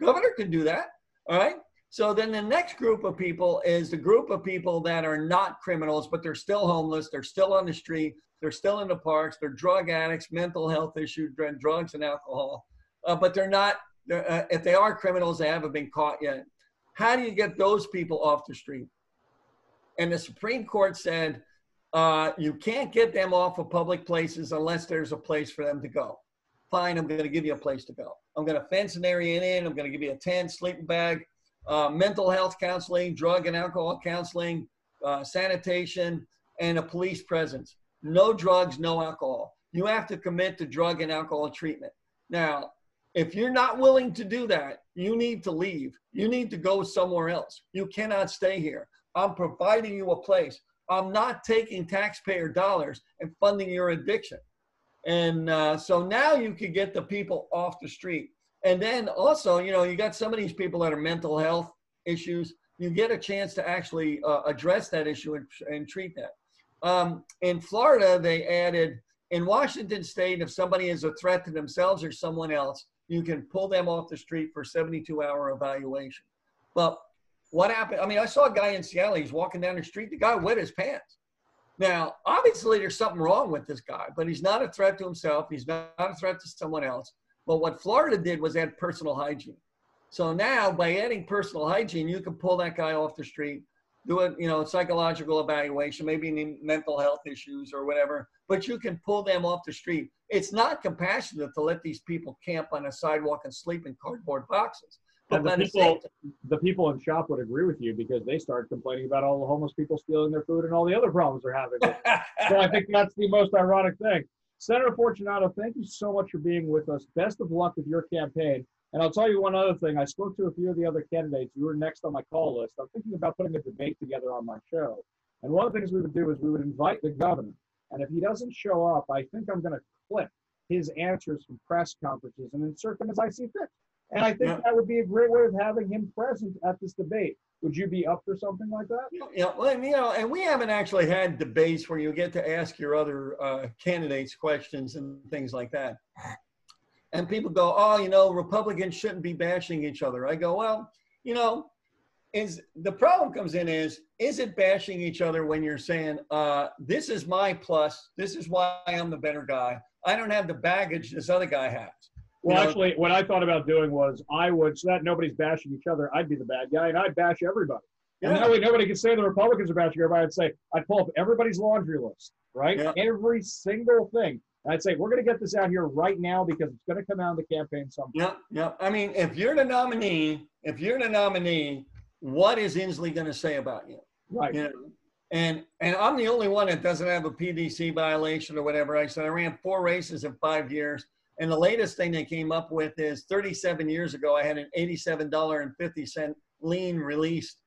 Governor can do that. All right. So then the next group of people is the group of people that are not criminals, but they're still homeless. They're still on the street. They're still in the parks. They're drug addicts, mental health issues, drugs and alcohol. Uh, but they're not, they're, uh, if they are criminals, they haven't been caught yet. How do you get those people off the street? And the Supreme Court said uh, you can't get them off of public places unless there's a place for them to go. Fine, I'm going to give you a place to go. I'm going to fence an area in. I'm going to give you a tent, sleeping bag, uh, mental health counseling, drug and alcohol counseling, uh, sanitation, and a police presence. No drugs, no alcohol. You have to commit to drug and alcohol treatment. Now, if you're not willing to do that, you need to leave. You need to go somewhere else. You cannot stay here. I'm providing you a place. I'm not taking taxpayer dollars and funding your addiction. And uh, so now you can get the people off the street. And then also, you know, you got some of these people that are mental health issues. You get a chance to actually uh, address that issue and, and treat that. Um, in Florida, they added in Washington State, if somebody is a threat to themselves or someone else, you can pull them off the street for 72 hour evaluation. But what happened? I mean, I saw a guy in Seattle. He's walking down the street. The guy wet his pants. Now, obviously, there's something wrong with this guy, but he's not a threat to himself. He's not a threat to someone else. But what Florida did was add personal hygiene. So now by adding personal hygiene, you can pull that guy off the street, do a you know psychological evaluation, maybe mental health issues or whatever, but you can pull them off the street. It's not compassionate to let these people camp on a sidewalk and sleep in cardboard boxes. And the people, the people in CHOP would agree with you because they start complaining about all the homeless people stealing their food and all the other problems they're having. so I think that's the most ironic thing. Senator Fortunato, thank you so much for being with us. Best of luck with your campaign. And I'll tell you one other thing. I spoke to a few of the other candidates. You were next on my call list. I'm thinking about putting a debate together on my show. And one of the things we would do is we would invite the governor. And if he doesn't show up, I think I'm going to clip his answers from press conferences and insert them as I see fit. And I think yeah. that would be a great way of having him present at this debate. Would you be up for something like that? Yeah, well, you know, and we haven't actually had debates where you get to ask your other uh, candidates questions and things like that. And people go, oh, you know, Republicans shouldn't be bashing each other. I go, well, you know, is the problem comes in is is it bashing each other when you're saying uh, this is my plus, this is why I'm the better guy. I don't have the baggage this other guy has. Well, you know, actually, what I thought about doing was I would, so that nobody's bashing each other, I'd be the bad guy and I'd bash everybody. Yeah. And that way nobody can say the Republicans are bashing everybody. I'd say, I'd pull up everybody's laundry list, right? Yeah. Every single thing. And I'd say, we're going to get this out here right now because it's going to come out in the campaign sometime. Yeah, yeah. I mean, if you're the nominee, if you're the nominee, what is Inslee going to say about you? Right. You know? And and I'm the only one that doesn't have a PDC violation or whatever. I said I ran four races in five years. And the latest thing they came up with is 37 years ago, I had an $87.50 lien released,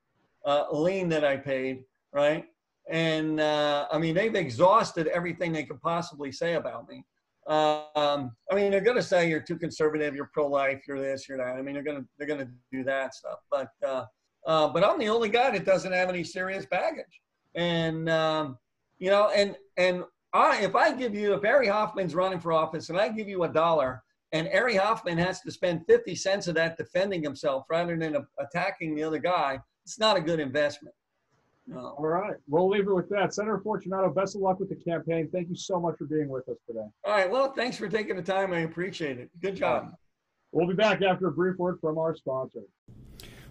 uh, lien that I paid, right? And uh, I mean, they've exhausted everything they could possibly say about me. Um, I mean, they're going to say you're too conservative, you're pro-life, you're this, you're that. I mean, they're going to they're going to do that stuff. But uh, uh, but I'm the only guy that doesn't have any serious baggage. And um, you know, and and I, if I give you, if Ari Hoffman's running for office and I give you a dollar and Ari Hoffman has to spend 50 cents of that defending himself rather than attacking the other guy, it's not a good investment. No. All right. We'll leave it with that. Senator Fortunato, best of luck with the campaign. Thank you so much for being with us today. All right. Well, thanks for taking the time. I appreciate it. Good job. We'll be back after a brief word from our sponsor.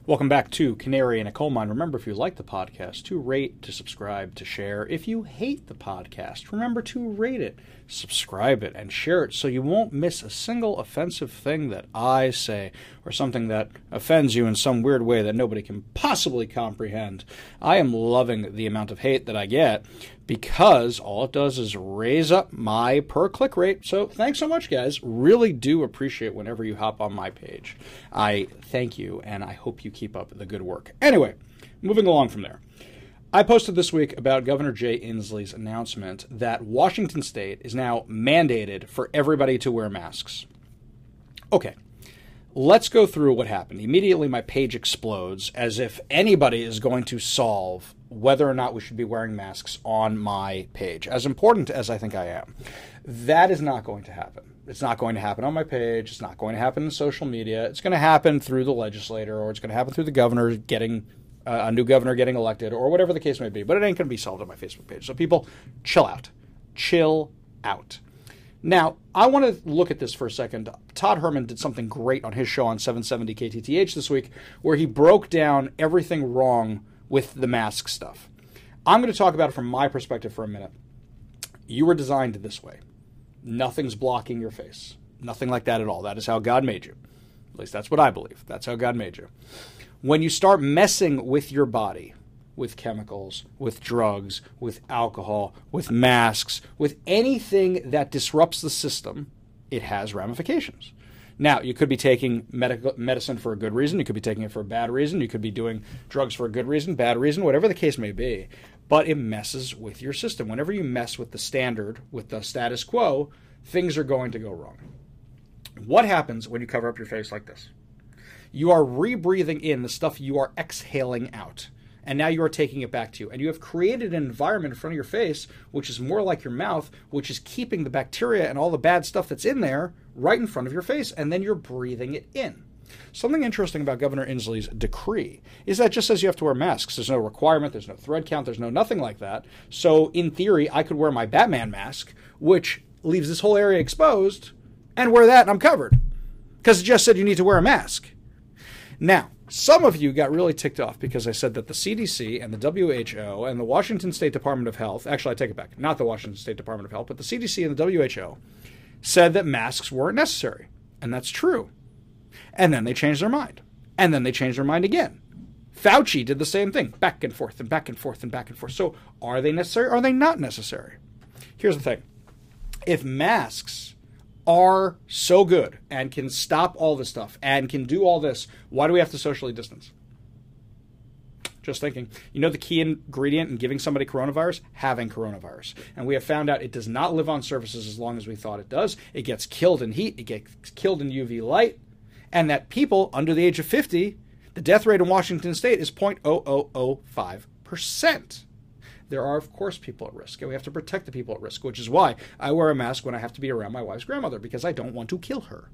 Welcome back to Canary in a Coal Mine. Remember, if you like the podcast, to rate, to subscribe, to share. If you hate the podcast, remember to rate it. Subscribe it, and share it so you won't miss a single offensive thing that I say or something that offends you in some weird way that nobody can possibly comprehend. I am loving the amount of hate that I get because all it does is raise up my per click rate. So thanks so much, guys. Really do appreciate whenever you hop on my page. I thank you and I hope you keep up the good work. Anyway, moving along from there. I posted this week about Governor Jay Inslee's announcement that Washington state is now mandated for everybody to wear masks. Okay, let's go through what happened. Immediately, my page explodes as if anybody is going to solve whether or not we should be wearing masks on my page, as important as I think I am. That is not going to happen. It's not going to happen on my page. It's not going to happen in social media. It's going to happen through the legislator or it's going to happen through the governor getting a new governor getting elected or whatever the case may be. But it ain't going to be solved on my Facebook page. So people, chill out. Chill out. Now, I want to look at this for a second. Todd Herman did something great on his show on 770 KTTH this week where he broke down everything wrong with the mask stuff. I'm going to talk about it from my perspective for a minute. You were designed this way. Nothing's blocking your face. Nothing like that at all. That is how God made you. At least that's what I believe. That's how God made you when you start messing with your body, with chemicals, with drugs, with alcohol, with masks, with anything that disrupts the system, it has ramifications. Now, you could be taking medical medicine for a good reason. You could be taking it for a bad reason. You could be doing drugs for a good reason, bad reason, whatever the case may be. But it messes with your system. Whenever you mess with the standard, with the status quo, things are going to go wrong. What happens when you cover up your face like this? You are rebreathing in the stuff you are exhaling out. And now you are taking it back to you. And you have created an environment in front of your face, which is more like your mouth, which is keeping the bacteria and all the bad stuff that's in there right in front of your face. And then you're breathing it in. Something interesting about Governor Inslee's decree is that just says you have to wear masks. There's no requirement, there's no thread count, there's no nothing like that. So, in theory, I could wear my Batman mask, which leaves this whole area exposed, and wear that and I'm covered. Because it just said you need to wear a mask. Now, some of you got really ticked off because I said that the CDC and the WHO and the Washington State Department of Health, actually, I take it back, not the Washington State Department of Health, but the CDC and the WHO said that masks weren't necessary. And that's true. And then they changed their mind. And then they changed their mind again. Fauci did the same thing, back and forth and back and forth and back and forth. So, are they necessary? Are they not necessary? Here's the thing if masks are so good and can stop all this stuff and can do all this, why do we have to socially distance? Just thinking. You know the key ingredient in giving somebody coronavirus? Having coronavirus. And we have found out it does not live on surfaces as long as we thought it does. It gets killed in heat, it gets killed in UV light, and that people under the age of 50, the death rate in Washington state is 0.0005% there are, of course, people at risk, and we have to protect the people at risk, which is why I wear a mask when I have to be around my wife's grandmother because I don't want to kill her.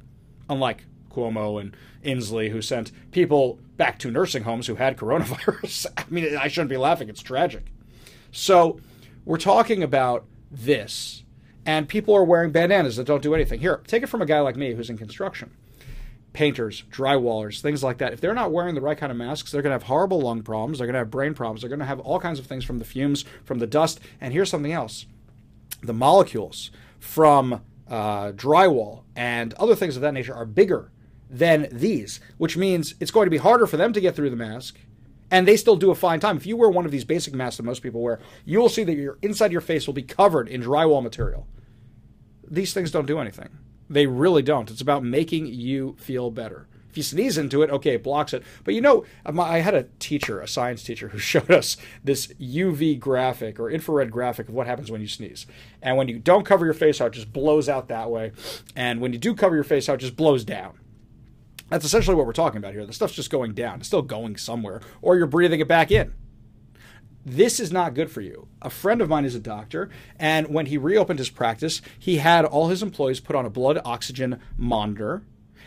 Unlike Cuomo and Inslee, who sent people back to nursing homes who had coronavirus. I mean, I shouldn't be laughing, it's tragic. So, we're talking about this, and people are wearing bandanas that don't do anything. Here, take it from a guy like me who's in construction painters, drywallers, things like that, if they're not wearing the right kind of masks, they're going to have horrible lung problems. They're going to have brain problems. They're going to have all kinds of things from the fumes, from the dust. And here's something else the molecules from uh, drywall and other things of that nature are bigger than these, which means it's going to be harder for them to get through the mask. And they still do a fine time. If you wear one of these basic masks that most people wear, you will see that your inside your face will be covered in drywall material. These things don't do anything. They really don't. It's about making you feel better. If you sneeze into it, okay, it blocks it. But you know, um, I had a teacher, a science teacher, who showed us this UV graphic or infrared graphic of what happens when you sneeze. And when you don't cover your face out, it just blows out that way. And when you do cover your face out, it just blows down. That's essentially what we're talking about here. The stuff's just going down. It's still going somewhere, or you're breathing it back in this is not good for you. A friend of mine is a doctor, and when he reopened his practice, he had all his employees put on a blood oxygen monitor,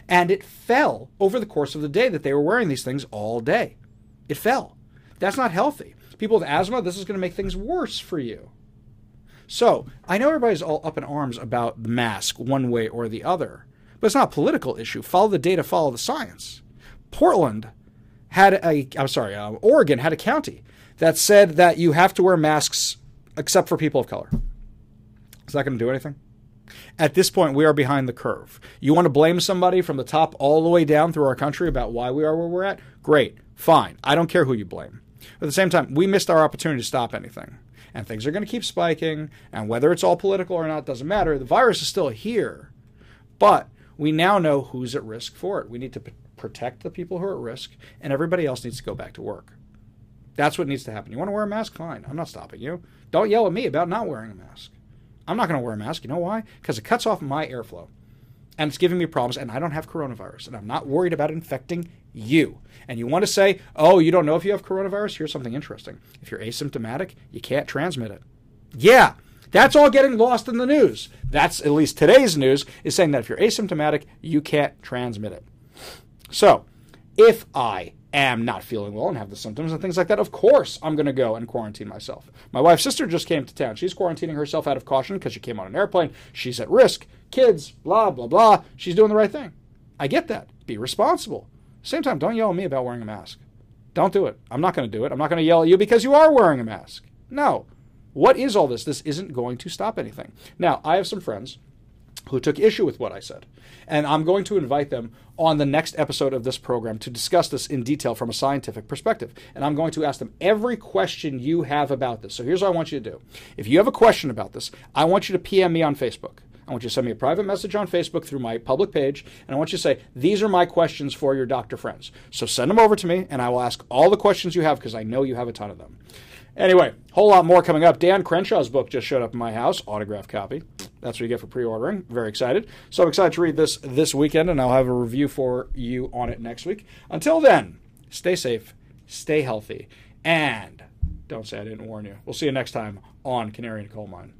and it fell over the course of the day that they were wearing these things all day. It fell. That's not healthy. People with asthma, this is going to make things worse for you. So, I know everybody's all up in arms about the mask one way or the other, but it's not a political issue. Follow the data, follow the science. Portland had a, I'm sorry, uh, Oregon had a county that said that you have to wear masks except for people of color. Is that going to do anything? At this point, we are behind the curve. You want to blame somebody from the top all the way down through our country about why we are where we're at? Great, fine. I don't care who you blame. But at the same time, we missed our opportunity to stop anything. And things are going to keep spiking. And whether it's all political or not doesn't matter. The virus is still here. But we now know who's at risk for it. We need to p- protect the people who are at risk, and everybody else needs to go back to work. That's what needs to happen. You want to wear a mask? Fine. I'm not stopping you. Don't yell at me about not wearing a mask. I'm not going to wear a mask. You know why? Because it cuts off my airflow. And it's giving me problems, and I don't have coronavirus, and I'm not worried about infecting you. And you want to say, oh, you don't know if you have coronavirus? Here's something interesting. If you're asymptomatic, you can't transmit it. Yeah, that's all getting lost in the news. That's at least today's news is saying that if you're asymptomatic, you can't transmit it. So, if I am not feeling well and have the symptoms and things like that, of course I'm going to go and quarantine myself. My wife's sister just came to town. She's quarantining herself out of caution because she came on an airplane. She's at risk. Kids, blah, blah, blah. She's doing the right thing. I get that. Be responsible. Same time, don't yell at me about wearing a mask. Don't do it. I'm not going to do it. I'm not going to yell at you because you are wearing a mask. No. What is all this? This isn't going to stop anything. Now, I have some friends who took issue with what I said. And I'm going to invite them on the next episode of this program to discuss this in detail from a scientific perspective. And I'm going to ask them every question you have about this. So here's what I want you to do. If you have a question about this, I want you to PM me on Facebook. I want you to send me a private message on Facebook through my public page, and I want you to say, These are my questions for your doctor friends. So send them over to me, and I will ask all the questions you have because I know you have a ton of them. Anyway, whole lot more coming up. Dan Crenshaw's book just showed up in my house, autograph copy. That's what you get for pre-ordering. Very excited. So I'm excited to read this this weekend, and I'll have a review for you on it next week. Until then, stay safe, stay healthy, and don't say I didn't warn you. We'll see you next time on Canary and Coal Mine.